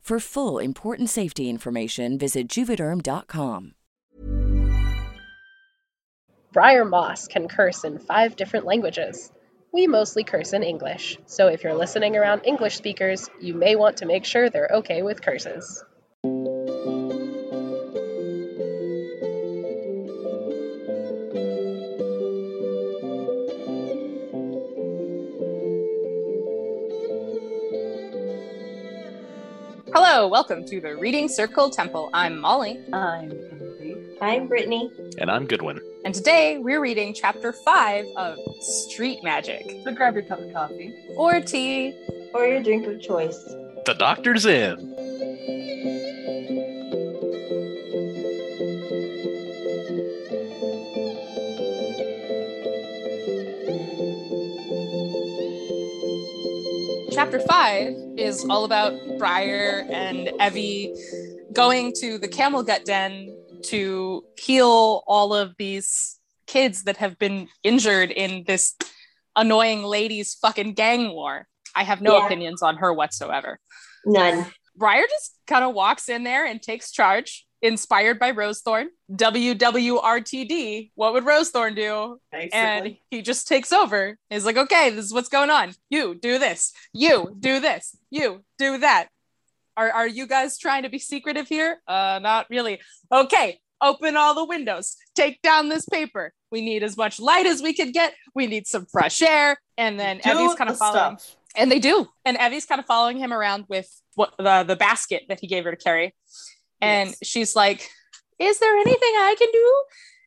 For full important safety information, visit juvederm.com. Briar Moss can curse in five different languages. We mostly curse in English, so if you're listening around English speakers, you may want to make sure they're okay with curses. Hello, welcome to the Reading Circle Temple. I'm Molly, I'm Andy. I'm Brittany. And I'm Goodwin. and today we're reading chapter 5 of Street Magic So grab your cup of coffee. or tea. Or your drink of choice. The doctor's in. Chapter 5 is all about Briar and Evvy going to the camel gut den to heal all of these kids that have been injured in this annoying lady's fucking gang war. I have no Yeah. opinions on her whatsoever. None. Briar just kind of walks in there and takes charge, inspired by Rosethorn. WWRTD. What would Rosethorn do? And he just takes over. He's like, okay, this is what's going on. You do this. You do this. You do that. Are, are you guys trying to be secretive here? Uh, not really. Okay, open all the windows. Take down this paper. We need as much light as we can get. We need some fresh air. And then Do Evvy's kind of following. stuff. And they do. And Evvy's kind of following him around with what the, the basket that he gave her to carry. And Yes. she's like, Is there anything I can do?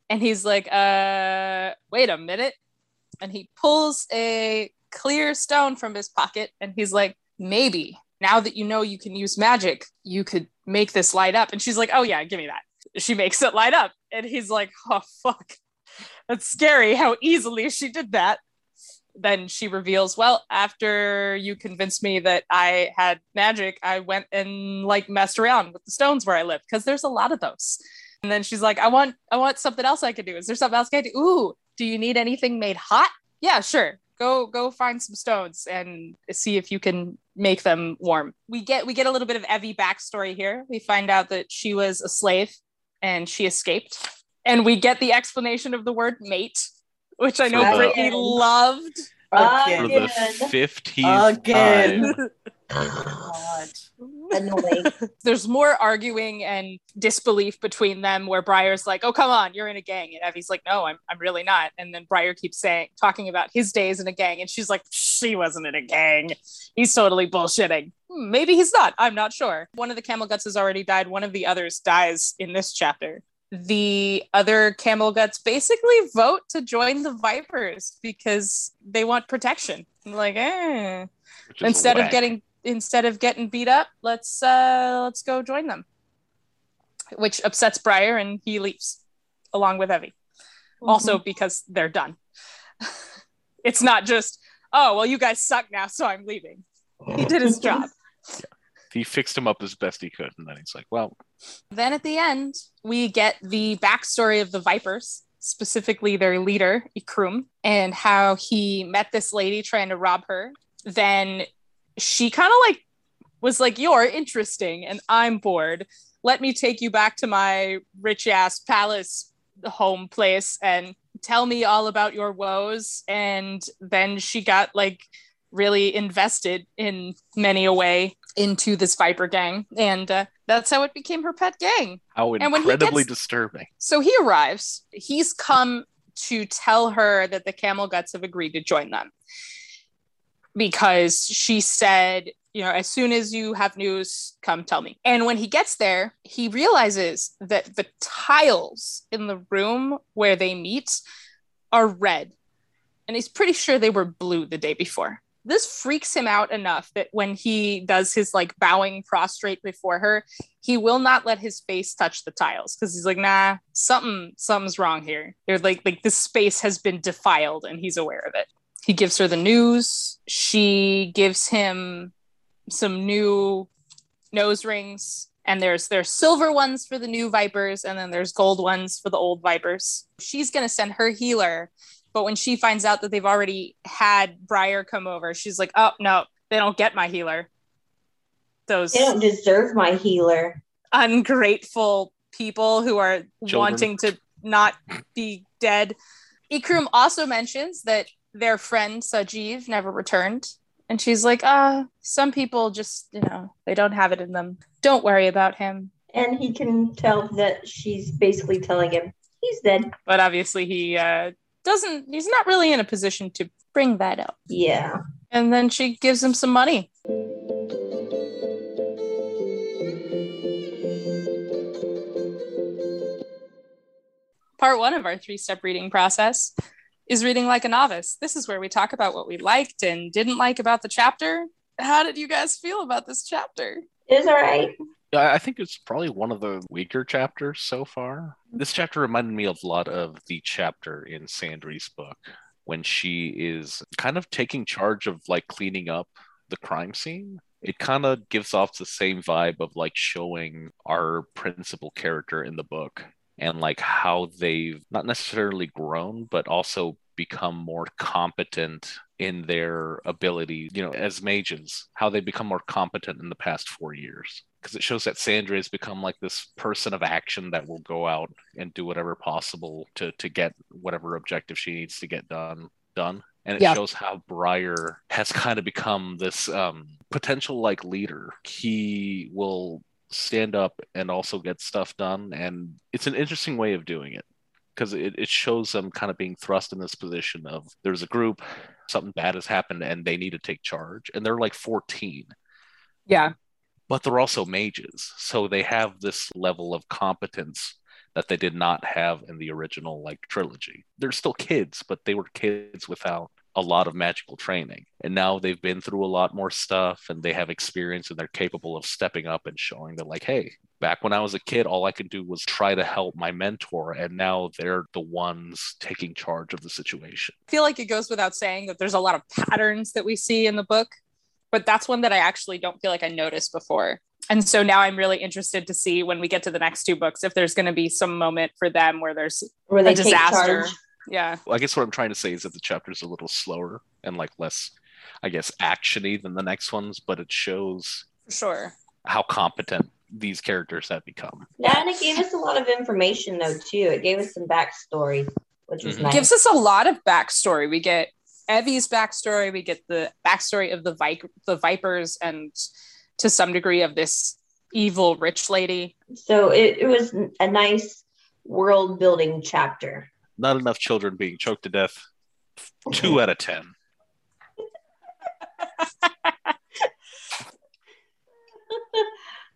And he's like, uh, wait a minute. And he pulls a clear stone from his pocket and he's like, maybe now that you know you can use magic, you could make this light up. And she's like, oh yeah, give me that. She makes it light up. And he's like, oh fuck. That's scary how easily she did that then she reveals, well, after you convinced me that I had magic, I went and like messed around with the stones where I live because there's a lot of those. And then she's like, I want, I want something else I could do. Is there something else I can do? Ooh, do you need anything made hot? Yeah, sure. Go, go find some stones and see if you can make them warm. We get, we get a little bit of Evvy backstory here. We find out that she was a slave and she escaped. And we get the explanation of the word mate, which I know For the- Brittany loved. Again. For the Again. 15th Again. time. God. Annoying. There's more arguing and disbelief between them where Briar's like, oh, come on, you're in a gang. And Evvy's like, no, I'm, I'm really not. And then Briar keeps saying, talking about his days in a gang. And she's like, she wasn't in a gang. He's totally bullshitting. Hmm, maybe he's not. I'm not sure. One of the camel guts has already died. One of the others dies in this chapter. The other camel guts basically vote to join the Vipers because they want protection. Like, eh. Which is instead of getting instead of getting beat up let's uh let's go join them. Which upsets briar and he leaves along with evvy. Also because they're done. It's not just oh well you guys suck now so i'm leaving. He did his job He fixed him up as best he could, and then he's like, "Well, then at the end we get the backstory of the vipers specifically their leader ikram and how he met this lady trying to rob her. Then she kind of like was like you're interesting and i'm bored. Let me take you back to my rich ass palace home place and tell me all about your woes. And then she got like really invested in many a way into this viper gang and uh, that's how it became her pet gang how And incredibly gets- disturbing." so he arrives. He's come to tell her that the Camel Guts have agreed to join them because she said, you know, as soon as you have news, come tell me. And when he gets there, he realizes that the tiles in the room where they meet are red. And he's pretty sure they were blue the day before. This freaks him out enough that when he does his like bowing prostrate before her, he will not let his face touch the tiles because he's like, nah, something, something's wrong here. They're like, like this space has been defiled, and he's aware of it. He gives her the news. She gives him some new nose rings, and there's there's silver ones for the new vipers, and then there's gold ones for the old vipers. She's gonna send her healer, but when she finds out that they've already had Briar come over, she's like, oh no, they don't get my healer. Those They don't deserve my healer. ungrateful people who are Children. wanting to not be dead. Ikram also mentions that their friend Sajiv never returned. And she's like, ah, some people just, you know, they don't have it in them. Don't worry about him. And he can tell that she's basically telling him he's dead. But obviously, he uh, doesn't, he's not really in a position to bring that up. Yeah. And then she gives him some money. Part one of our three step reading process is reading like a novice. This is where we talk about what we liked and didn't like about the chapter. How did you guys feel about this chapter? It's all right. Yeah, I think it's probably one of the weaker chapters so far. This chapter reminded me of a lot of the chapter in Sandry's book when she is kind of taking charge of like cleaning up the crime scene. It kind of gives off the same vibe of like showing our principal character in the book and like how they've not necessarily grown, but also become more competent in their ability, you know, as mages, how they become more competent in the past four years. Because it shows that Sandry has become like this person of action that will go out and do whatever possible to to get whatever objective she needs to get done done. And it Yeah. shows how Briar has kind of become this um, potential like leader. He will stand up and also get stuff done. And it's an interesting way of doing it because it, it shows them kind of being thrust in this position of there's a group, something bad has happened, and they need to take charge. And they're like 14, Yeah. but they're also mages. So they have this level of competence that they did not have in the original like trilogy. They're still kids, but they were kids without a lot of magical training. And now they've been through a lot more stuff and they have experience and they're capable of stepping up and showing that like, hey, back when I was a kid, all I could do was try to help my mentor. And now they're the ones taking charge of the situation. I feel like it goes without saying that there's a lot of patterns that we see in the book, but that's one that I actually don't feel like I noticed before. And so now I'm really interested to see when we get to the next two books if there's going to be some moment for them where there's Where a take disaster. Charge. Yeah. Well, I guess what I'm trying to say is that the chapter's a little slower and like less, I guess, actiony than the next ones, but it shows For sure. how competent these characters have become. Yeah, and it gave us a lot of information though too. It gave us some backstory, which was Mhm. nice. Gives us a lot of backstory. We get Evvy's backstory, we get the backstory of the Vi- the Vipers and to some degree of this evil rich lady. so it, it was a nice world building chapter. Not enough children being choked to death. Two out of ten.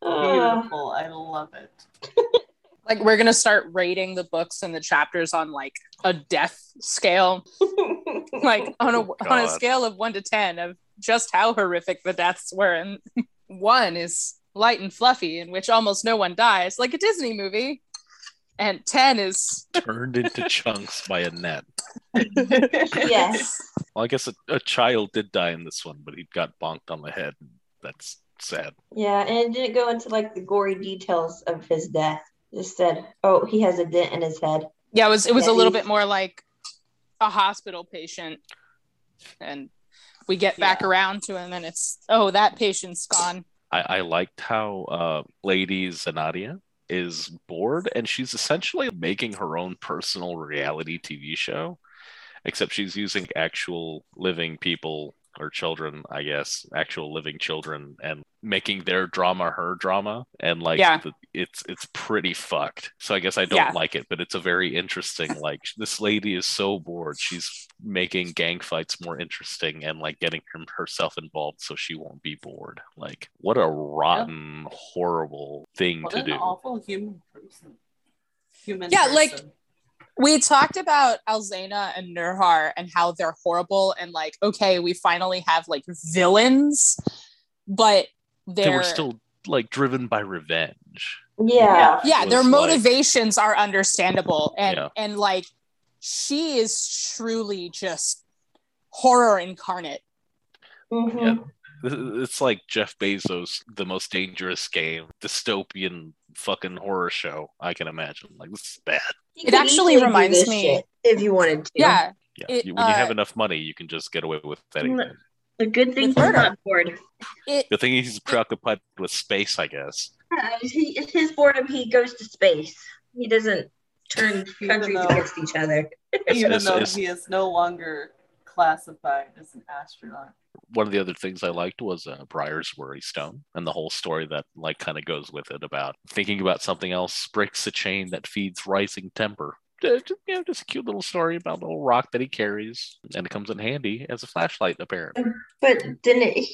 Beautiful. I love it. Like we're gonna start rating the books and the chapters on like a death scale. like on a oh, on a scale of one to ten of just how horrific the deaths were and one is light and fluffy in which almost no one dies like a disney movie and 10 is Turned into chunks by a net. yes. Well, I guess a, a child did die in this one, but he got bonked on the head. That's sad. Yeah, and it didn't go into like the gory details of his death. Just said, "Oh, he has a dent in his head." Yeah, it was it was Yeah, a little he- bit more like a hospital patient, and we get back Yeah. around to him, and it's oh that patient's gone. I, I liked how uh, Lady Zenadia is bored and she's essentially making her own personal reality TV show, except she's using actual living people or children, I guess, actual living children, and making their drama her drama. And like, Yeah. the, it's it's pretty fucked. So I guess I don't Yeah. like it, but it's a very interesting. Like, this lady is so bored, she's making gang fights more interesting and like getting her, herself involved so she won't be bored. Like, what a rotten, horrible thing What to an do. awful human person. Human Yeah, like- person. We talked about Alzana and Nurhar and how they're horrible, and like okay, we finally have like villains, but they're They were still like driven by revenge. Yeah. yeah was their like- motivations are understandable and Yeah. and like she is truly just horror incarnate Mhm. Yeah. It's like Jeff Bezos, the most dangerous game, dystopian fucking horror show I can imagine. Like this is bad. You It actually reminds me- if you wanted to. yeah Yeah, It, you- when you have uh, enough money, you can just get away with anything. The good thing With he's not bored. it The thing is, he's preoccupied with space, I guess. Yeah, he, his boredom, he goes to space. He doesn't turn countries though- against each other. Even though he is no longer classified as an astronaut. One of the other things I liked was uh, Briar's Worry Stone and the whole story that like kind of goes with it about thinking about something else breaks a chain that feeds rising temper. Uh, just, you know, just a cute little story about a little rock that he carries, and it comes in handy as a flashlight, apparently. But didn't it,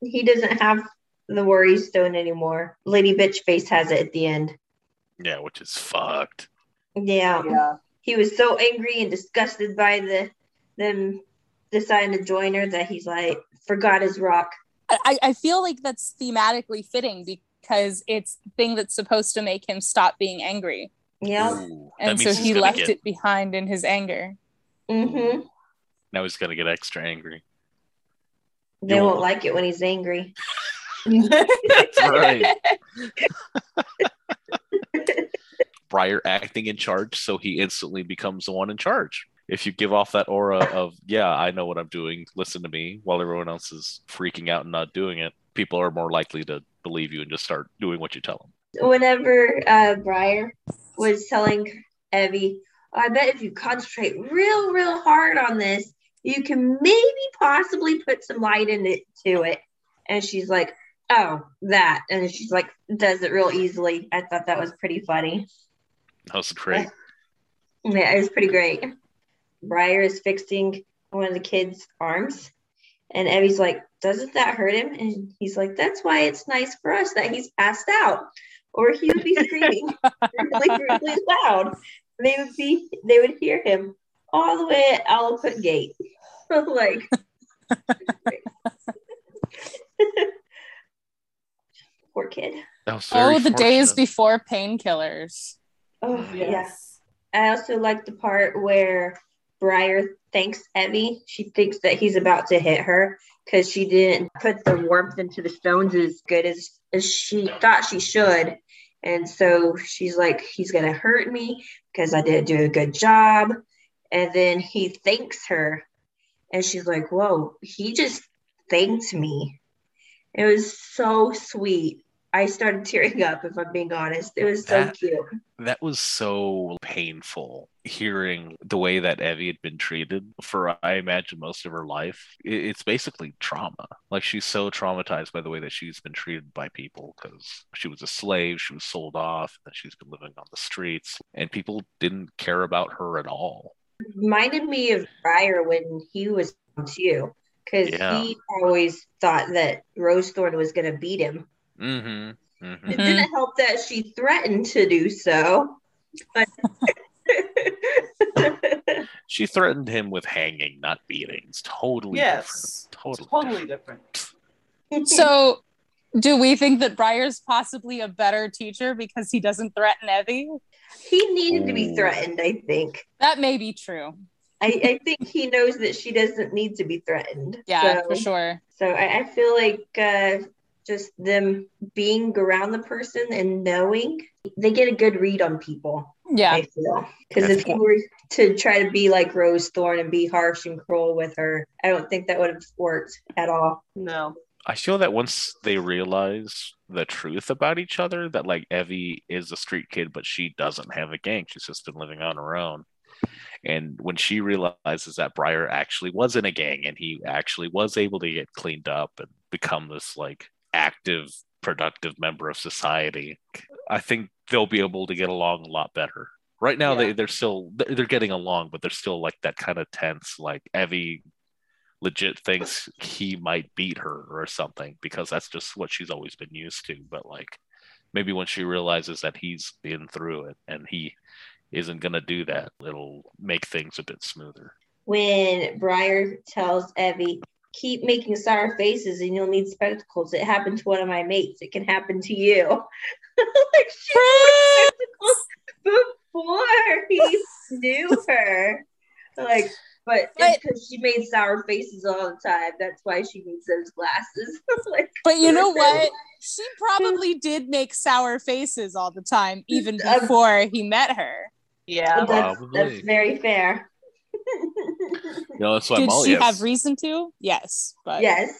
he doesn't have the worry stone anymore. Lady Bitch Face has it at the end. Yeah, which is fucked. Yeah. Yeah. He was so angry and disgusted by the them deciding to join her that he's like forgot his rock. I, I feel like that's thematically fitting because it's the thing that's supposed to make him stop being angry Yeah. Ooh, and so he left get- it behind in his anger Mm-hmm. Now he's gonna get extra angry. They won't won't. like it when he's angry. That's right. Briar acting in charge, so he instantly becomes the one in charge. If you give off that aura of, yeah, I know what I'm doing, listen to me, while everyone else is freaking out and not doing it, people are more likely to believe you and just start doing what you tell them. Whenever uh Briar was telling Evvy, I bet if you concentrate real, real hard on this, you can maybe possibly put some light into it. And she's like, Oh, that. And she's like, does it real easily. I thought that was pretty funny. That was great. Yeah, it was pretty great. Briar is fixing one of the kids' arms, and Evvy's like, "Doesn't that hurt him?" And he's like, "That's why it's nice for us that he's passed out, or he would be screaming really, really loud. They would be, they would hear him all the way at Alput Gate." like, poor kid. That was oh the days before painkillers Oh yeah. yes. I also like the part where Briar thanks Evvy. She thinks that he's about to hit her because she didn't put the warmth into the stones as good as, as she thought she should. And so she's like, he's going to hurt me because I didn't do a good job. And then he thanks her. And she's like, whoa, he just thanked me. It was so sweet. I started tearing up, if I'm being honest. It was so That- cute. that was so painful hearing the way that Evvy had been treated for I imagine most of her life. It- It's basically trauma. Like she's so traumatized by the way that she's been treated by people because she was a slave, she was sold off, and she's been living on the streets, and people didn't care about her at all. reminded me of Briar when he was too, because Yeah. he always thought that Rosethorn was going to beat him. Mm-hmm. hmm It didn't help that she threatened to do so. But She threatened him with hanging, not beatings. Totally Yes. different. Totally, Totally different. different. so do we think that Briar's possibly a better teacher because he doesn't threaten Evvy? he needed to be threatened, I think. That may be true. I, I think he knows that she doesn't need to be threatened. Yeah, So- for sure. So I, I feel like uh, just them being around the person and knowing they get a good read on people. Yeah. I feel because That's if you were to try to be like Rosethorn and be harsh and cruel with her, I don't think that would have worked at all. No. I feel that once they realize the truth about each other, that like Evvy is a street kid, but she doesn't have a gang. She's just been living on her own. And when she realizes that Briar actually was in a gang and he actually was able to get cleaned up and become this like active, productive member of society, I think they'll be able to get along a lot better. Right now, they, they're still they're getting along, but they're still like that kind of tense. Like Evvy legit thinks he might beat her or something because that's just what she's always been used to. But like maybe when she realizes that he's been through it and he isn't gonna do that, it'll make things a bit smoother. When Briar tells Evvy, keep making sour faces and you'll need spectacles. It happened to one of my mates. It can happen to you. like she wore spectacles before he knew her. Like, but But- because she made sour faces all the time, that's why she needs those glasses. like, But you know what? She probably did make sour faces all the time, even before he met her. Yeah. that's, that's very fair. You know, that's why Did Molly she has, have reason to? Yes. But yes.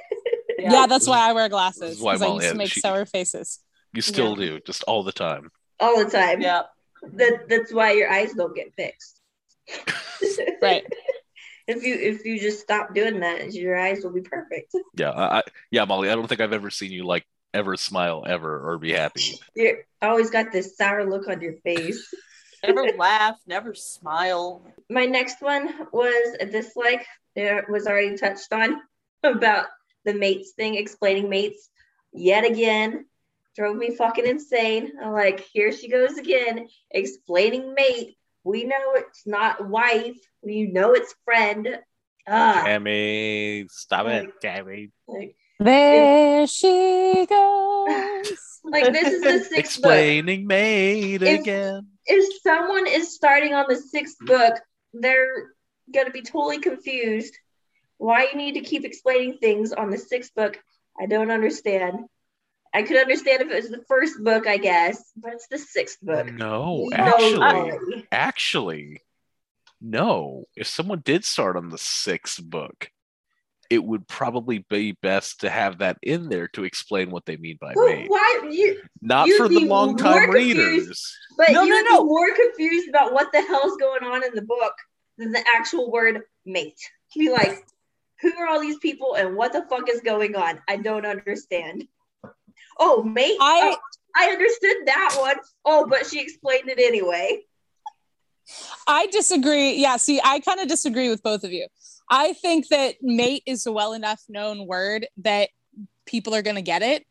yeah, that's why I wear glasses. Why Because I used to make she- sour faces. you still Yeah. do, just all the time. All the time. Yeah. That, that's why your eyes don't get fixed. Right. if you if you just stop doing that, your eyes will be perfect. Yeah, I, I yeah, Molly, I don't think I've ever seen you like ever smile ever or be happy. You always got this sour look on your face. Never laugh, never smile. My next one was a dislike. It was already touched on about the mates thing, explaining mates yet again. Drove me fucking insane. I'm like, here she goes again, explaining mate. We know it's not wife. We know it's friend. Ah, Tammy, stop it, Tammy. like, There she goes. like this is the sixth book. Explaining made If- again. If someone is starting on the sixth mm-hmm. book, they're gonna be totally confused. Why you need to keep explaining things on the sixth book, I don't understand. I could understand if it was the first book, I guess, but it's the sixth book. No, actually, already. actually, no. If someone did start on the sixth book, it would probably be best to have that in there to explain what they mean by Well, mate. why you? Not for the be long time readers. But No, you no, would no. be more confused about what the hell's going on in the book than the actual word mate. You'd be like, who are all these people and what the fuck is going on? I don't understand. Oh, mate. I- Oh, I understood that one. Oh, but she explained it anyway. I disagree. Yeah, see, I kind of disagree with both of you. I think that mate is a well enough known word that people are going to get it.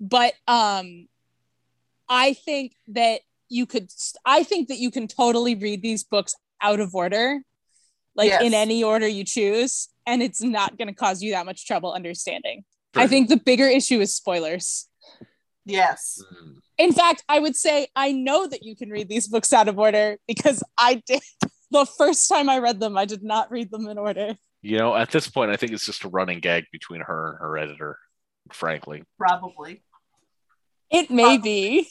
But um I think that you could I think that you can totally read these books out of order. Like in any order you choose and it's not going to cause you that much trouble understanding. I think the bigger issue is spoilers. Yes. Mm. In fact, I would say I know that you can read these books out of order because I did. The first time I read them, I did not read them in order. You know, at this point, I think it's just a running gag between her and her editor, frankly. Probably. It may be.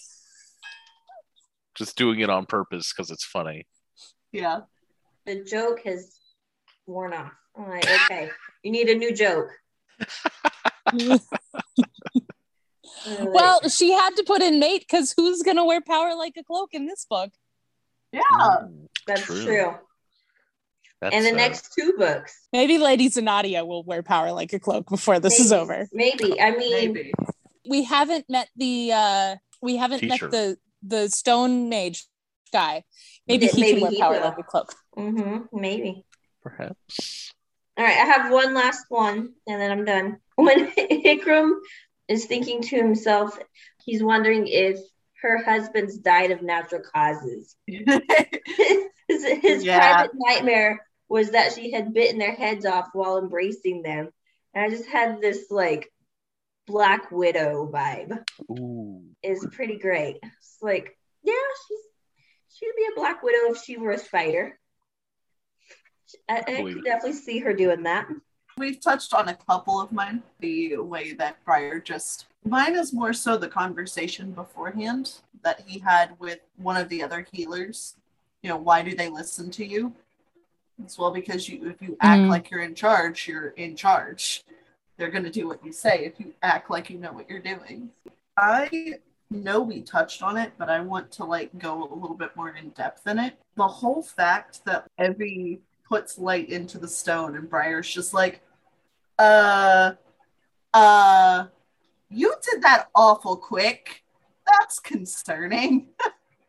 Just doing it on purpose because it's funny. Yeah. The joke has worn off. I'm like, okay, you need a new joke. Well, she had to put in mate because who's going to wear power like a cloak in this book? Yeah. Mm. That's true. That's, And the uh, next two books. Maybe Lady Zenadia will wear power like a cloak before this is over. Maybe. I mean, Maybe. We haven't met the uh we haven't Teacher. met the the stone mage guy. Maybe Yeah, he maybe can wear he power will. like a cloak. mhm, maybe. perhaps. All right, I have one last one and then I'm done. When Ikram is thinking to himself, he's wondering if her husband's died of natural causes. his his Yeah. private nightmare was that she had bitten their heads off while embracing them. And I just had this like Black Widow vibe. Ooh. Is pretty great. It's like, yeah, she's she'd be a Black Widow if she were a spider. I, I could definitely see her doing that. We've touched on a couple of mine. The way that Briar just mine is more so the conversation beforehand that he had with one of the other healers. You know, why do they listen to you? It's well because you if you act Mhm. like you're in charge, you're in charge. They're gonna do what you say if you act like you know what you're doing. I know we touched on it, but I want to like go a little bit more in depth in it. The whole fact that Evvy puts light into the stone and Briar's just like, uh, uh, you did that awful quick. That's concerning.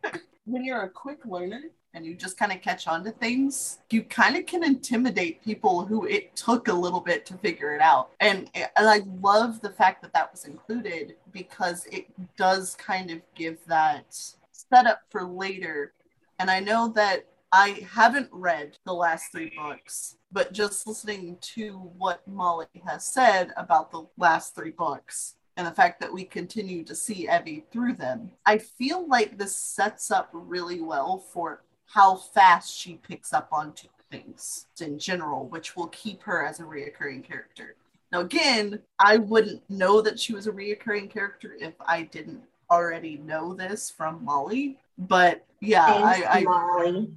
when you're a quick learner and you just kind of catch on to things, you kind of can intimidate people who it took a little bit to figure it out. And, and I love the fact that that was included because it does kind of give that setup for later. And I know that I haven't read the last three books, but just listening to what Molly has said about the last three books and the fact that we continue to see Evvy through them, I feel like this sets up really well for how fast she picks up on things in general, which will keep her as a reoccurring character. Now, again, I wouldn't know that she was a reoccurring character if I didn't already know this from Molly. But yeah, Thanks, I, I Molly.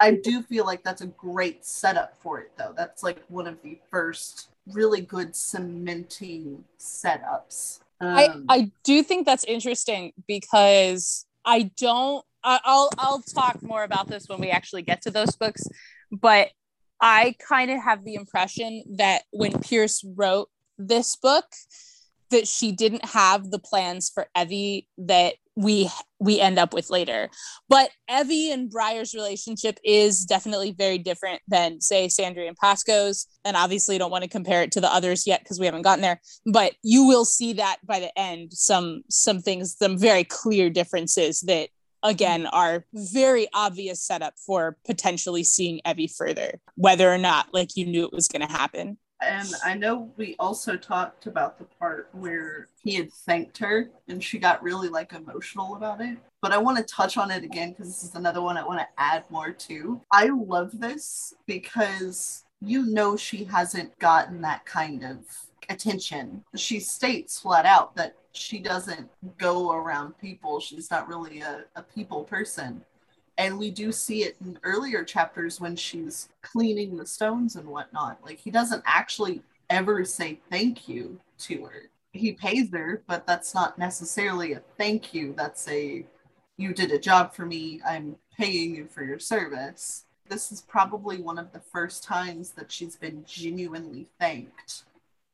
I do feel like that's a great setup for it, though. That's like one of the first really good cementing setups. I, Um, I do think that's interesting because I don't I, I'll I'll talk more about this when we actually get to those books, but I kind of have the impression that when Pierce wrote this book, that she didn't have the plans for Evvy that we we end up with later. But Evvy and Briar's relationship is definitely very different than say Sandry and Pasco's. And obviously don't want to compare it to the others yet because we haven't gotten there. But you will see that by the end, some some things, some very clear differences that again are very obvious setup for potentially seeing Evvy further, whether or not like you knew it was gonna happen. And I know we also talked about the part where he had thanked her and she got really like emotional about it. But I want to touch on it again because this is another one I want to add more to. I love this because you know she hasn't gotten that kind of attention. She states flat out that she doesn't go around people. She's not really a, a people person. And we do see it in earlier chapters when she's cleaning the stones and whatnot. Like he doesn't actually ever say thank you to her. He pays her, but that's not necessarily a thank you. That's a you did a job for me. I'm paying you for your service. This is probably one of the first times that she's been genuinely thanked.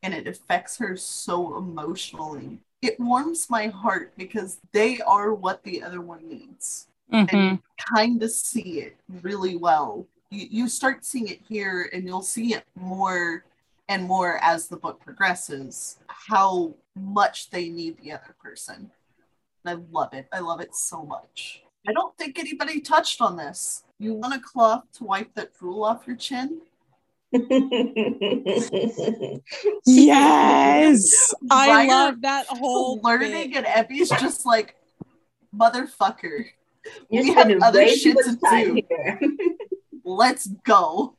And it affects her so emotionally. It warms my heart because they are what the other one needs and mm-hmm. kind of see it really well. You, you start seeing it here, and you'll see it more and more as the book progresses how much they need the other person. I love it. I love it so much. I don't think anybody touched on this. You want a cloth to wipe that drool off your chin? Yes, I love that whole Learning bit. and Evvy's just like, motherfucker, You're we have other shit to do. here. Let's go.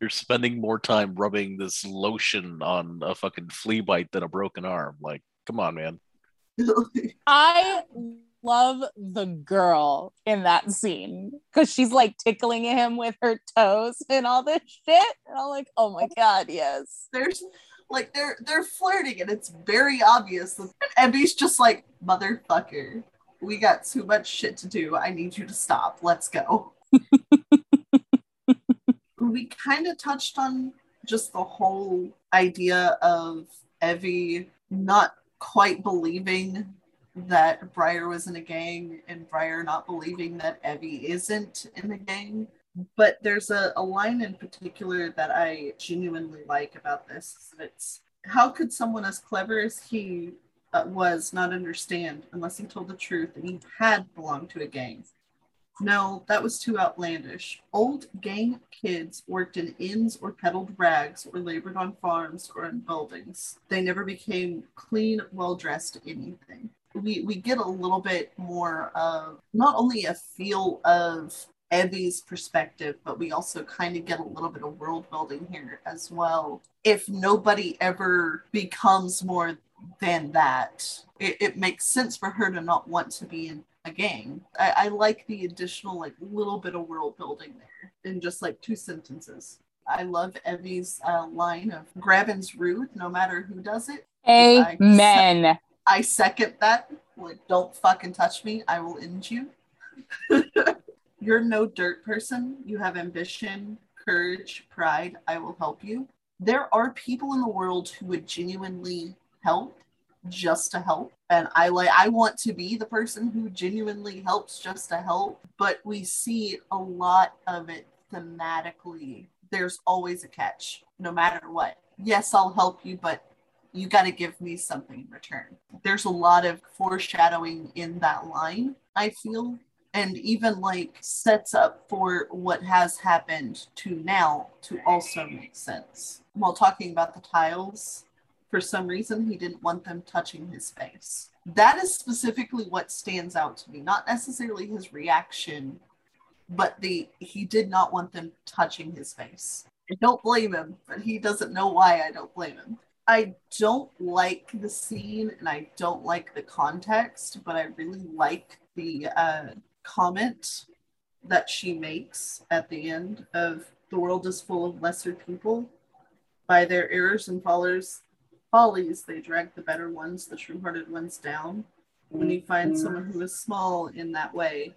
You're spending more time rubbing this lotion on a fucking flea bite than a broken arm. Like, come on, man. I love the girl in that scene because she's like tickling him with her toes and all this shit. And I'm like, oh my god, yes. there's like they're they're flirting and it's very obvious and Ebby's just like motherfucker we got too much shit to do. I need you to stop. Let's go. We kind of touched on just the whole idea of evvy not quite believing that Briar was in a gang and Briar not believing that Evvy isn't in the gang. But there's a, a line in particular that I genuinely like about this. It's how could someone as clever as he uh, was not understand unless he told the truth and he had belonged to a gang? No, that was too outlandish. Old gang kids worked in inns or peddled rags or labored on farms or in buildings. They never became clean, well dressed anything. We, we get a little bit more of not only a feel of Evvy's perspective, but we also kind of get a little bit of world building here as well. If nobody ever becomes more than that, it, it makes sense for her to not want to be in a gang. I, I like the additional like little bit of world building there in just like two sentences. I love Evvy's uh, line of grabbing's rude, no matter who does it. Amen. I, se- I second that. Like, don't fucking touch me. I will end you. You're no dirt person. You have ambition, courage, pride. I will help you. There are people in the world who would genuinely help just to help. And i like i want to be the person who genuinely helps just to help but we see a lot of it thematically. There's always a catch no matter what. Yes i'll help you but you got to give me something in return. There's a lot of foreshadowing in that line i feel. And even like sets up for what has happened to now to also make sense. While talking about the tiles for some reason he didn't want them touching his face. That is specifically what stands out to me. Not necessarily his reaction but the he did not want them touching his face. I don't blame him but he doesn't know why i don't blame him. I don't like the scene and i don't like the context but i really like the uh, comment that she makes at the end of the world is full of lesser people by their errors and failures follies, they drag the better ones, the true hearted ones down. When you find mm-hmm. someone who is small in that way,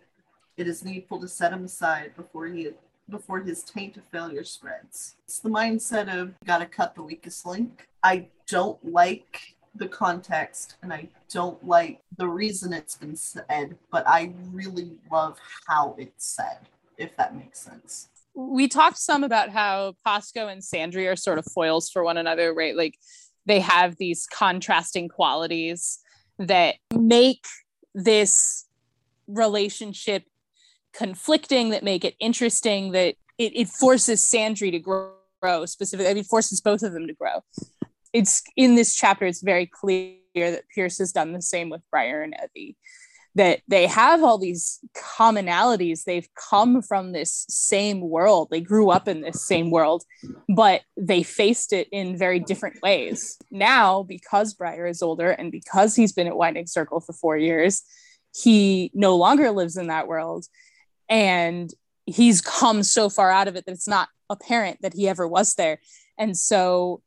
it is needful to set him aside before he before his taint of failure spreads. It's the mindset of gotta cut the weakest link. I don't like the context and I don't like the reason it's been said, but I really love how it's said, if that makes sense. We talked some about how Pasco and Sandry are sort of foils for one another, right? Like they have these contrasting qualities that make this relationship conflicting that make it interesting that it, it forces sandry to grow, grow specifically I mean, forces both of them to grow. It's in this chapter it's very clear that pierce has done the same with briar and evvy that they have all these commonalities. They've come from this same world. They grew up in this same world, but they faced it in very different ways. Now, because Briar is older and because he's been at Winding Circle for four years, he no longer lives in that world. And he's come so far out of it that it's not apparent that he ever was there. And so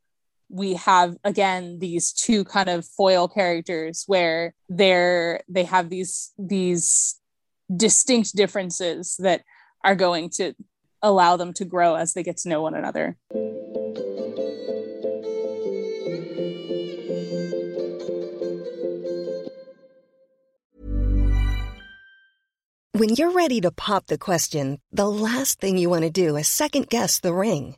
we have again these two kind of foil characters where they're they have these these distinct differences that are going to allow them to grow as they get to know one another. When you're ready to pop the question, the last thing you want to do is second guess the ring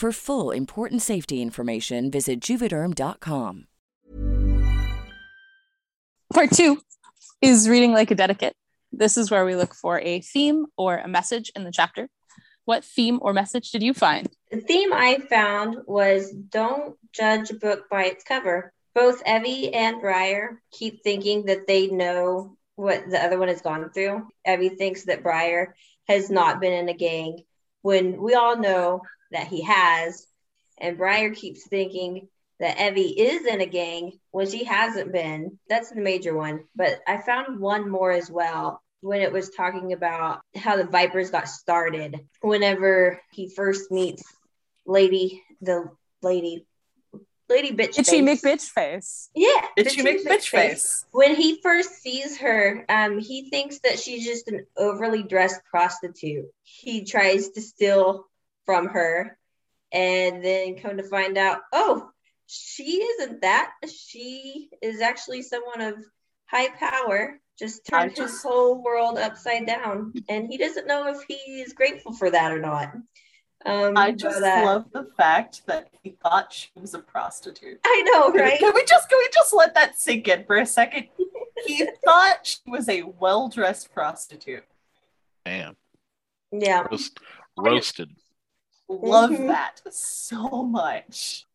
For full important safety information, visit juvederm.com. Part two is reading like a dedicate. This is where we look for a theme or a message in the chapter. What theme or message did you find? The theme I found was don't judge a book by its cover. Both Evvy and Briar keep thinking that they know what the other one has gone through. Evvy thinks that Briar has not been in a gang when we all know that he has. And Briar keeps thinking that Evvy is in a gang when she hasn't been. That's the major one. But I found one more as well when it was talking about how the Vipers got started. Whenever he first meets Lady, the lady, Lady Bitch Itchy Face. McBitch face. Yeah, Itchy Bitchy McBitch face. When he first sees her, um, he thinks that she's just an overly dressed prostitute. He tries to steal from her, and then come to find out, oh, she isn't that. She is actually someone of high power. Just I turned his whole world upside down, and he doesn't know if he's grateful for that or not. Um, I just but, uh, love the fact that he thought she was a prostitute. I know, right? Can we just can we just let that sink in for a second? He thought she was a well-dressed prostitute. Damn. Yeah. Roast, roasted. Love Mhm. that so much.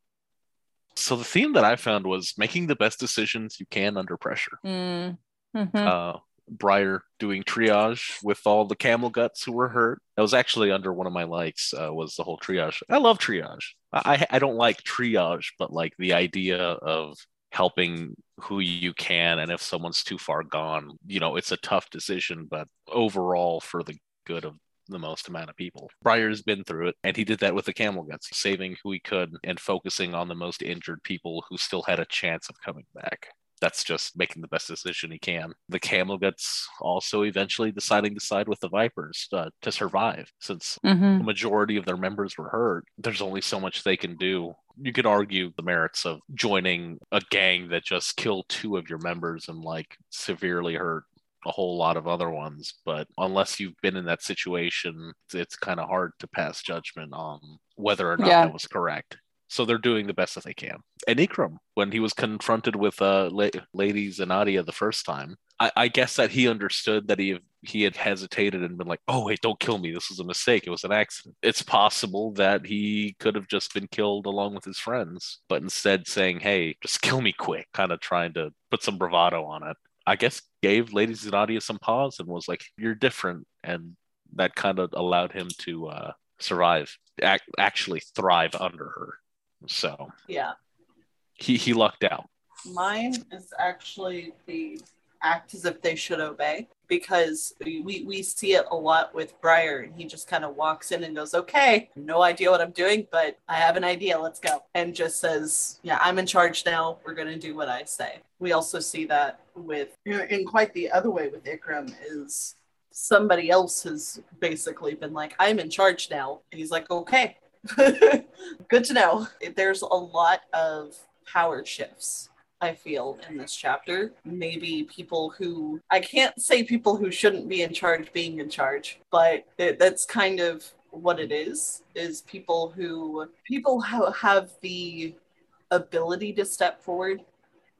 So the theme that I found was making the best decisions you can under pressure. Mm. Mhm. Uh, Briar doing triage with all the camel guts who were hurt. That was actually under one of my likes. Uh, was the whole triage. I love triage. I I don't like triage, but like the idea of helping who you can, and if someone's too far gone, you know, it's a tough decision, but overall for the good of the most amount of people. Briar's been through it, and he did that with the camel guts, saving who he could and focusing on the most injured people who still had a chance of coming back. That's just making the best decision he can. The camel guts also eventually deciding to side with the Vipers uh, to survive, since Mhm. the majority of their members were hurt. There's only so much they can do. You could argue the merits of joining a gang that just killed two of your members and like severely hurt a whole lot of other ones. But unless you've been in that situation, it's, it's kind of hard to pass judgment on whether or not Yeah. that was correct. So they're doing the best that they can. And Ikram, when he was confronted with uh, La- Lady Zenadia the first time, I, I guess that he understood that he he had hesitated and been like, "Oh wait, don't kill me. This was a mistake. It was an accident." It's possible that he could have just been killed along with his friends, but instead saying, "Hey, just kill me quick," kind of trying to put some bravado on it. I guess gave Lady Zenadia some pause and was like, "You're different," and that kind of allowed him to uh, survive, ac- actually thrive under her. So Yeah. he he lucked out. Mine is actually the act as if they should obey because we, we see it a lot with Briar and he just kind of walks in and goes, Okay, no idea what I'm doing, but I have an idea, let's go. And just says, Yeah, I'm in charge now. We're gonna do what I say. We also see that with in quite the other way with Ikram is somebody else has basically been like, I'm in charge now. And he's like, Okay. Good to know. There's a lot of power shifts I feel in this chapter. Maybe people who I can't say people who shouldn't be in charge being in charge, but it, that's kind of what it is. Is people who people who have the ability to step forward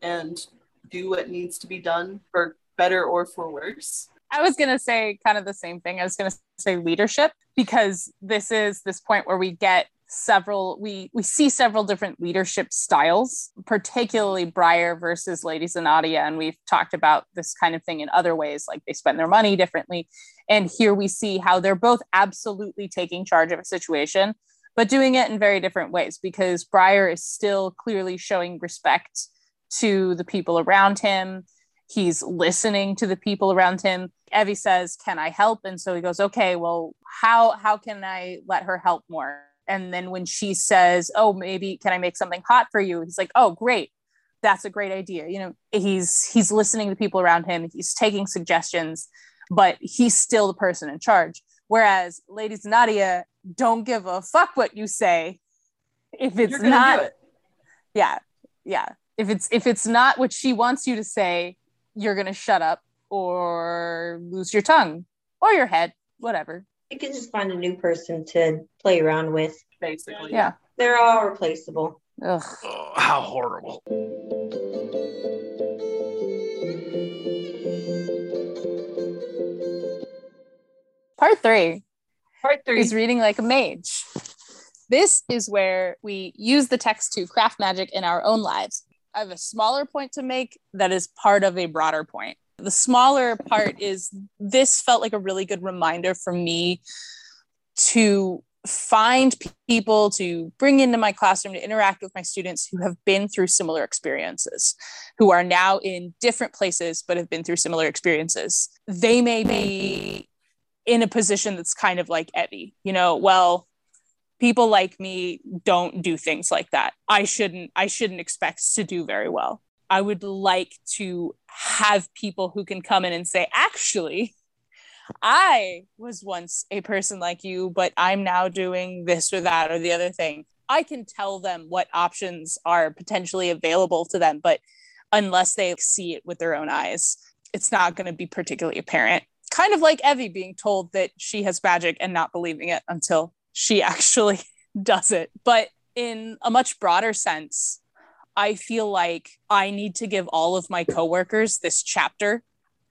and do what needs to be done for better or for worse. I was going to say kind of the same thing. I was going to say leadership because this is this point where we get several we we see several different leadership styles particularly briar versus lady zenadia. And we've talked about this kind of thing in other ways like they spend their money differently. And here we see how they're both absolutely taking charge of a situation but doing it in very different ways because briar is still clearly showing respect to the people around him. He's listening to the people around him. Evvy says can i help? And so he goes okay well how how can i let her help more and then when she says oh maybe can i make something hot for you? He's like oh great. That's a great idea. You know he's he's listening to people around him. He's taking suggestions but he's still the person in charge. Whereas lady Zenadia don't give a fuck what you say if it's not it. yeah yeah. If it's if it's not what she wants you to say you're gonna shut up or lose your tongue or your head whatever you can just find a new person to play around with. Basically. Yeah. They're all replaceable. Ugh. Oh, how horrible. Part three. Part three is reading like a mage. This is where we use the text to craft magic in our own lives. I have a smaller point to make that is part of a broader point. The smaller part is this felt like a really good reminder for me to find people to bring into my classroom to interact with my students who have been through similar experiences, who are now in different places but have been through similar experiences. They may be in a position that's kind of like Evvy, you know, well, people like me don't do things like that. I shouldn't I shouldn't expect to do very well. I would like to have people who can come in and say, actually, I was once a person like you, but I'm now doing this or that or the other thing. I can tell them what options are potentially available to them, but unless they see it with their own eyes, it's not going to be particularly apparent. Kind of like Evvy being told that she has magic and not believing it until she actually does it. But in a much broader sense, I feel like I need to give all of my coworkers this chapter,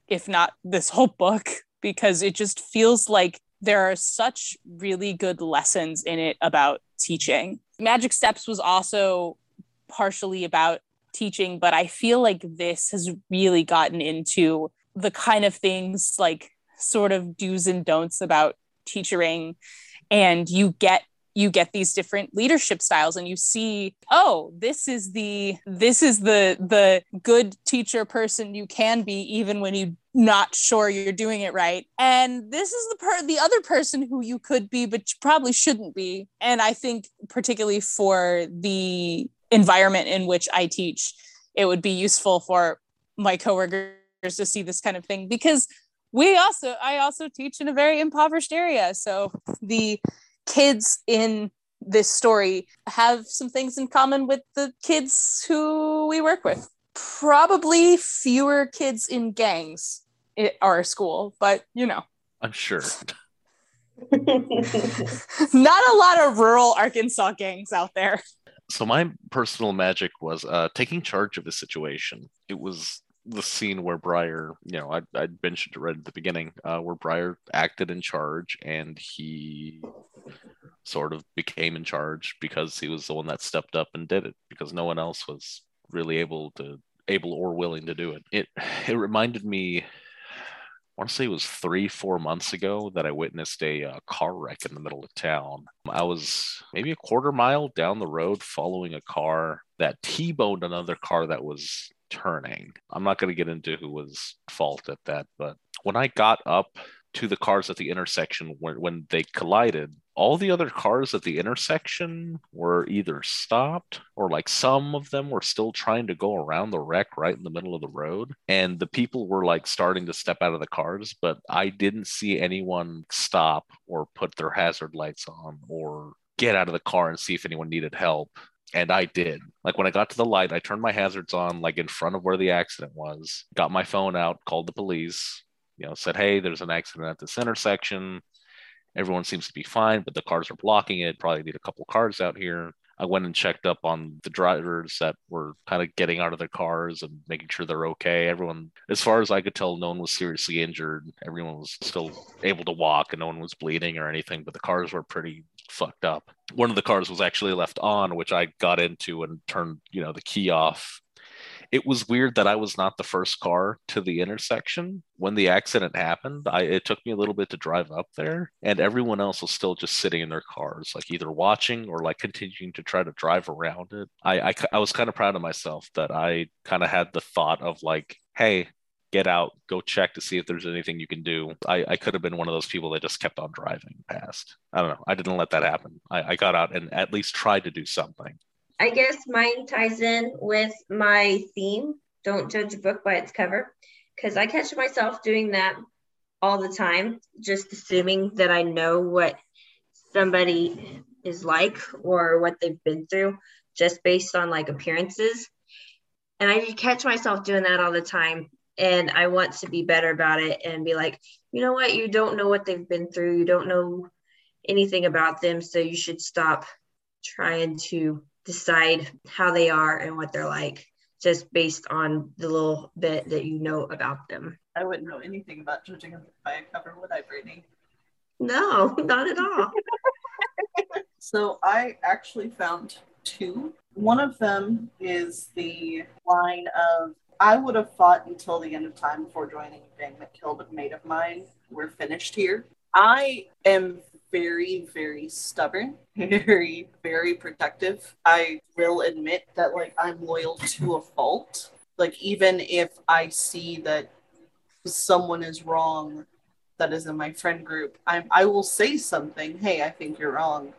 if not this whole book, because it just feels like there are such really good lessons in it about teaching. Magic Steps was also partially about teaching, but I feel like this has really gotten into the kind of things like sort of do's and don'ts about teaching and you get you get these different leadership styles and you see oh this is the this is the the good teacher person you can be even when you not sure you're doing it right. And this is the per the other person who you could be but you probably shouldn't be. And i think particularly for the environment in which i teach it would be useful for my coworkers to see this kind of thing because we also i also teach in a very impoverished area. So the kids in this story have some things in common with the kids who we work with. Probably fewer kids in gangs at our school, but you know. I'm sure. Not a lot of rural Arkansas gangs out there. So my personal magic was uh, taking charge of the situation. It was the scene where Briar, you know, I, I mentioned it right at the beginning, uh, where Briar acted in charge and he sort of became in charge because he was the one that stepped up and did it because no one else was really able to able or willing to do it. It it reminded me I want to say it was three, four months ago that I witnessed a uh, car wreck in the middle of town. I was maybe a quarter mile down the road following a car that T boned another car that was turning. I'm not going to get into who was fault at that, but when I got up to the cars at the intersection when, when they collided, all the other cars at the intersection were either stopped or like some of them were still trying to go around the wreck right in the middle of the road. And the people were like starting to step out of the cars, but I didn't see anyone stop or put their hazard lights on or get out of the car and see if anyone needed help and I did. Like when I got to the light, I turned my hazards on, like in front of where the accident was, got my phone out, called the police, you know, said, Hey, there's an accident at this intersection. Everyone seems to be fine, but the cars are blocking it. Probably need a couple cars out here. I went and checked up on the drivers that were kind of getting out of their cars and making sure they're okay. Everyone, as far as I could tell, no one was seriously injured. Everyone was still able to walk and no one was bleeding or anything, but the cars were pretty fucked up. One of the cars was actually left on, which I got into and turned, you know, the key off. It was weird that I was not the first car to the intersection when the accident happened. I it took me a little bit to drive up there, and everyone else was still just sitting in their cars, like either watching or like continuing to try to drive around it. I I, I was kind of proud of myself that I kind of had the thought of like, hey, get out, go check to see if there's anything you can do. I, I could have been one of those people that just kept on driving past. I don't know. I didn't let that happen. I, I got out and at least tried to do something. I guess mine ties in with my theme don't judge a book by its cover because I catch myself doing that all the time, just assuming that I know what somebody is like or what they've been through just based on like appearances. And I catch myself doing that all the time and I want to be better about it and be like, you know what, you don't know what they've been through, you don't know anything about them, so you should stop trying to decide how they are and what they're like just based on the little bit that you know about them. I wouldn't know anything about judging a book by a cover, would I, Brittany? No, not at all. so I actually found two. One of them is the line of I would have fought until the end of time before joining a gang that killed a mate of mine. We're finished here. I am very, very stubborn, very, very protective. I will admit that, like, I'm loyal to a fault. Like, even if I see that someone is wrong that is in my friend group, I, I will say something, hey, I think you're wrong.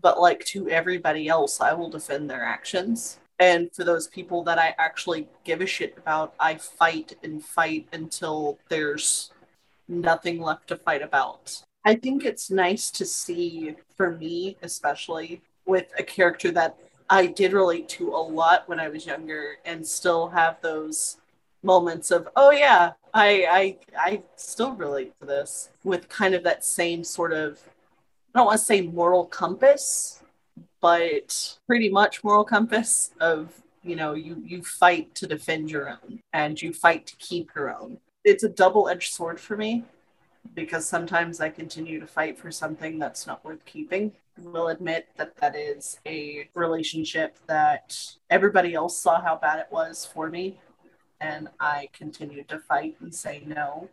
But, like, to everybody else, I will defend their actions. And for those people that I actually give a shit about, I fight and fight until there's nothing left to fight about. I think it's nice to see, for me especially, with a character that I did relate to a lot when I was younger and still have those moments of, oh yeah, I I I still relate to this with kind of that same sort of I don't want to say moral compass, but pretty much moral compass of you know you you fight to defend your own and you fight to keep your own. It's a double-edged sword for me because sometimes i continue to fight for something that's not worth keeping. Will admit that that is a relationship that everybody else saw how bad it was for me and i continued to fight and say no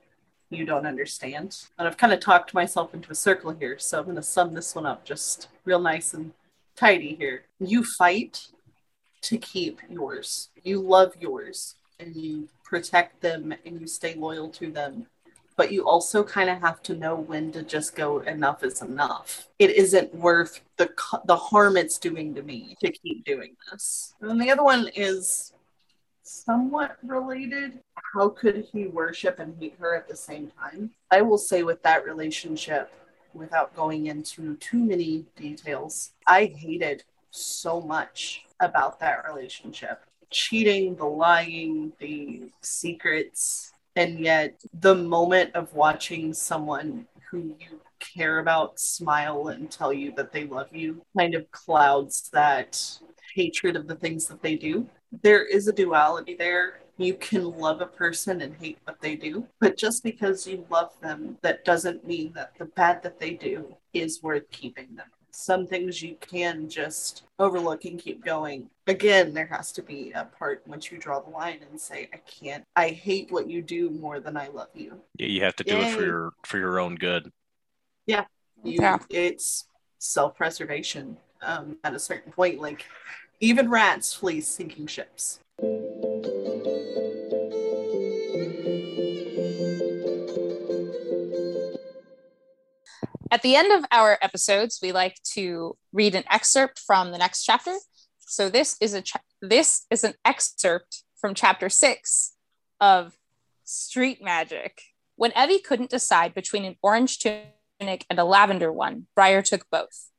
you don't understand. And i've kind of talked myself into a circle here so i'm going to sum this one up just real nice and tidy here. You fight to keep yours. You love yours and you protect them and you stay loyal to them. But you also kind of have to know when to just go enough is enough. It isn't worth the the harm it's doing to me to keep doing this. And the other one is somewhat related. How could he worship and hate her at the same time? I will say with that relationship, without going into too many details, I hated so much about that relationship cheating, the lying, the secrets. And yet, the moment of watching someone who you care about smile and tell you that they love you kind of clouds that hatred of the things that they do. There is a duality there you can love a person and hate what they do. But just because you love them, that doesn't mean that the bad that they do is worth keeping them. Some things you can just overlook and keep going. Again, there has to be a part once you draw the line and say, I can't, I hate what you do more than I love you. Yeah, you have to do Yay. it for your for your own good. Yeah. You, yeah. It's self-preservation um, at a certain point. Like even rats flee sinking ships. At the end of our episodes, we like to read an excerpt from the next chapter. So this is a cha- this is an excerpt from chapter 6 of Street Magic. When Evvy couldn't decide between an orange tunic and a lavender one, Briar took both.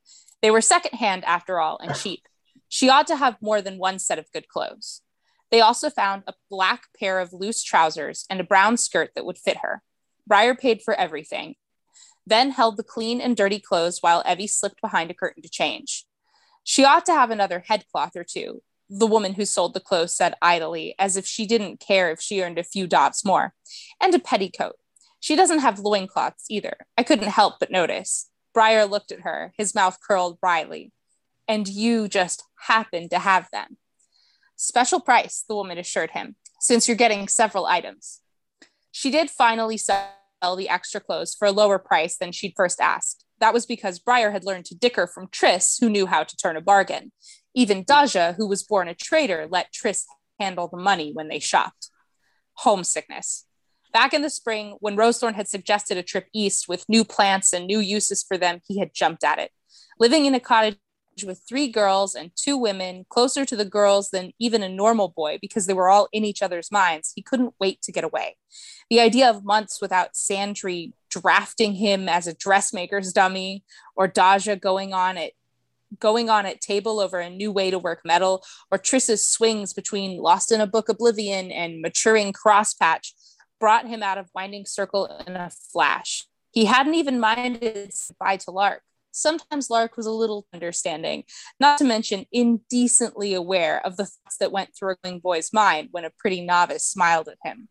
They were secondhand after all and cheap. She ought to have more than one set of good clothes. They also found a black pair of loose trousers and a brown skirt that would fit her. Briar paid for everything, then held the clean and dirty clothes while Evvy slipped behind a curtain to change. She ought to have another headcloth or two, the woman who sold the clothes said idly, as if she didn't care if she earned a few dots more, and a petticoat. She doesn't have loincloths either. I couldn't help but notice. Briar looked at her, his mouth curled wryly. And you just happen to have them. Special price, the woman assured him, since you're getting several items. She did finally sell the extra clothes for a lower price than she'd first asked. That was because Briar had learned to dicker from Triss, who knew how to turn a bargain. Even Daja, who was born a trader, let Triss handle the money when they shopped. Homesickness. Back in the spring, when Rosethorn had suggested a trip east with new plants and new uses for them, he had jumped at it. Living in a cottage with three girls and two women, closer to the girls than even a normal boy because they were all in each other's minds, he couldn't wait to get away. The idea of months without Sandry drafting him as a dressmaker's dummy or Daja going on it going on at table over a new way to work metal or Triss's swings between Lost in a Book Oblivion and maturing Crosspatch brought him out of Winding Circle in a flash. He hadn't even minded goodbye to Lark. Sometimes Lark was a little understanding, not to mention indecently aware of the thoughts that went through a young boy's mind when a pretty novice smiled at him.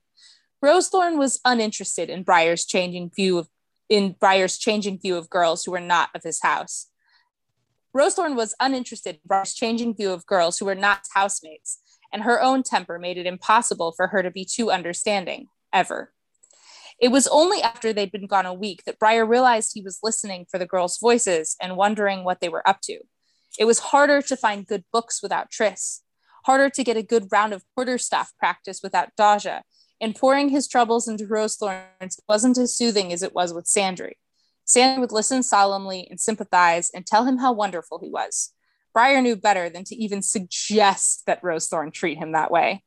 Rosethorn was uninterested in Briar's changing view of in Briar's changing view of girls who were not of his house. Rosethorn was uninterested in Briar's changing view of girls who were not housemates, and her own temper made it impossible for her to be too understanding, ever. It was only after they'd been gone a week that Briar realized he was listening for the girls' voices and wondering what they were up to. It was harder to find good books without Triss, harder to get a good round of quarterstaff practice without Daja, and pouring his troubles into Rosethorn's wasn't as soothing as it was with Sandry. Sandry would listen solemnly and sympathize and tell him how wonderful he was. Briar knew better than to even suggest that Rosethorn treat him that way.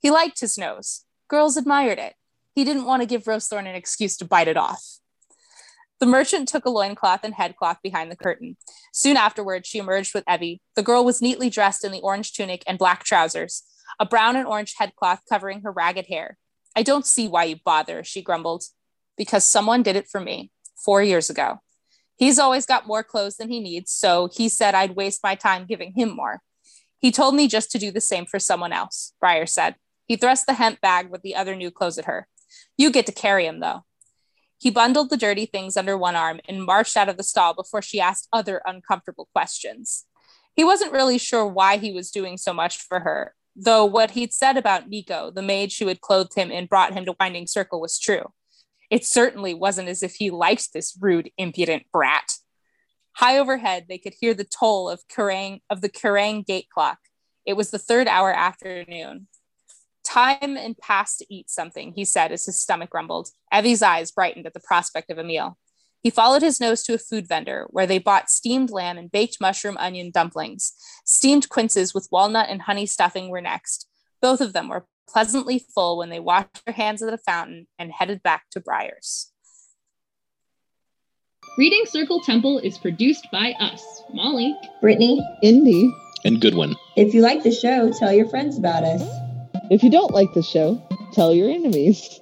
He liked his nose. Girls admired it. He didn't want to give Rosethorn an excuse to bite it off. The merchant took a loincloth and headcloth behind the curtain. Soon afterward, she emerged with Evvy. The girl was neatly dressed in the orange tunic and black trousers, a brown and orange headcloth covering her ragged hair. I don't see why you bother, she grumbled. Because someone did it for me four years ago. He's always got more clothes than he needs, so he said I'd waste my time giving him more. He told me just to do the same for someone else, Briar said. He thrust the hemp bag with the other new clothes at her. You get to carry him, though. He bundled the dirty things under one arm and marched out of the stall before she asked other uncomfortable questions. He wasn't really sure why he was doing so much for her, though what he'd said about Niko, the maid who had clothed him and brought him to Winding Circle, was true. It certainly wasn't as if he liked this rude, impudent brat. High overhead, they could hear the toll of Kerrang of the Kerrang gate clock. It was the third hour afternoon. Time and pass to eat something, he said as his stomach rumbled. Evvy's eyes brightened at the prospect of a meal. He followed his nose to a food vendor where they bought steamed lamb and baked mushroom onion dumplings. Steamed quinces with walnut and honey stuffing were next. Both of them were pleasantly full when they washed their hands at the fountain and headed back to Briar's. Reading Circle Temple is produced by us, Molly, Brittany, Indy, and Goodwin. If you like the show, tell your friends about us. If you don't like the show, tell your enemies.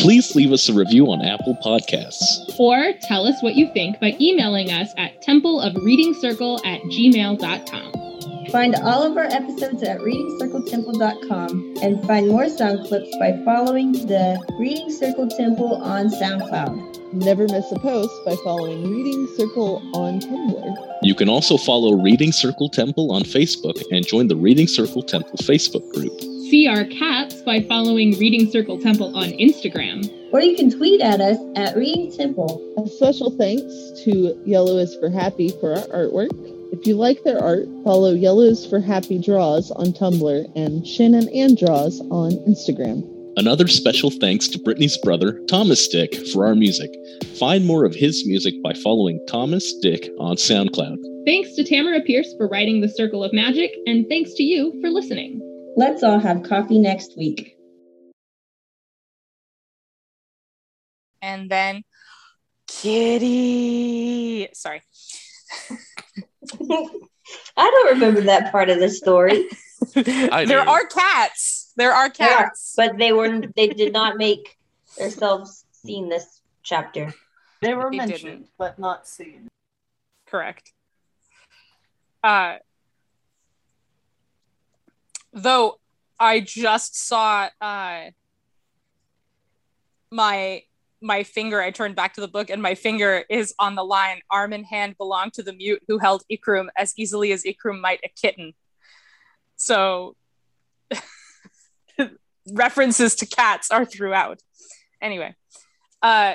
Please leave us a review on Apple Podcasts. Or tell us what you think by emailing us at templeofreadingcircle at gmail.com. Find all of our episodes at readingcircletemple.com and find more sound clips by following the Reading Circle Temple on SoundCloud. Never miss a post by following Reading Circle on Tumblr. You can also follow Reading Circle Temple on Facebook and join the Reading Circle Temple Facebook group. See our cats by following Reading Circle Temple on Instagram. Or you can tweet at us at Reading Temple. A special thanks to Yellow is for Happy for our artwork. If you like their art, follow Yellows for Happy Draws on Tumblr and Shannon and Draws on Instagram. Another special thanks to Brittany's brother, Thomas Dick, for our music. Find more of his music by following Thomas Dick on SoundCloud. Thanks to Tamora Pierce for writing The Circle of Magic, and thanks to you for listening. Let's all have coffee next week. And then Kitty. Sorry. I don't remember that part of the story. There are cats. There are There are, cats. but they were they did not make themselves seen this chapter. They were They mentioned, didn't. but not seen. Correct. Uh, though I just saw uh, my my finger, I turned back to the book and my finger is on the line arm and hand belong to the mute who held Ikram as easily as Ikram might a kitten. So references to cats are throughout. Anyway, uh,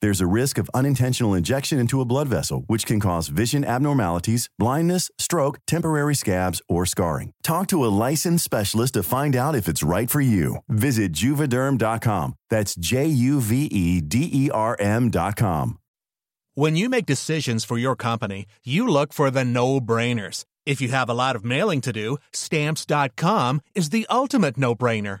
There's a risk of unintentional injection into a blood vessel, which can cause vision abnormalities, blindness, stroke, temporary scabs, or scarring. Talk to a licensed specialist to find out if it's right for you. Visit juvederm.com. That's J U V E D E R M.com. When you make decisions for your company, you look for the no brainers. If you have a lot of mailing to do, stamps.com is the ultimate no brainer.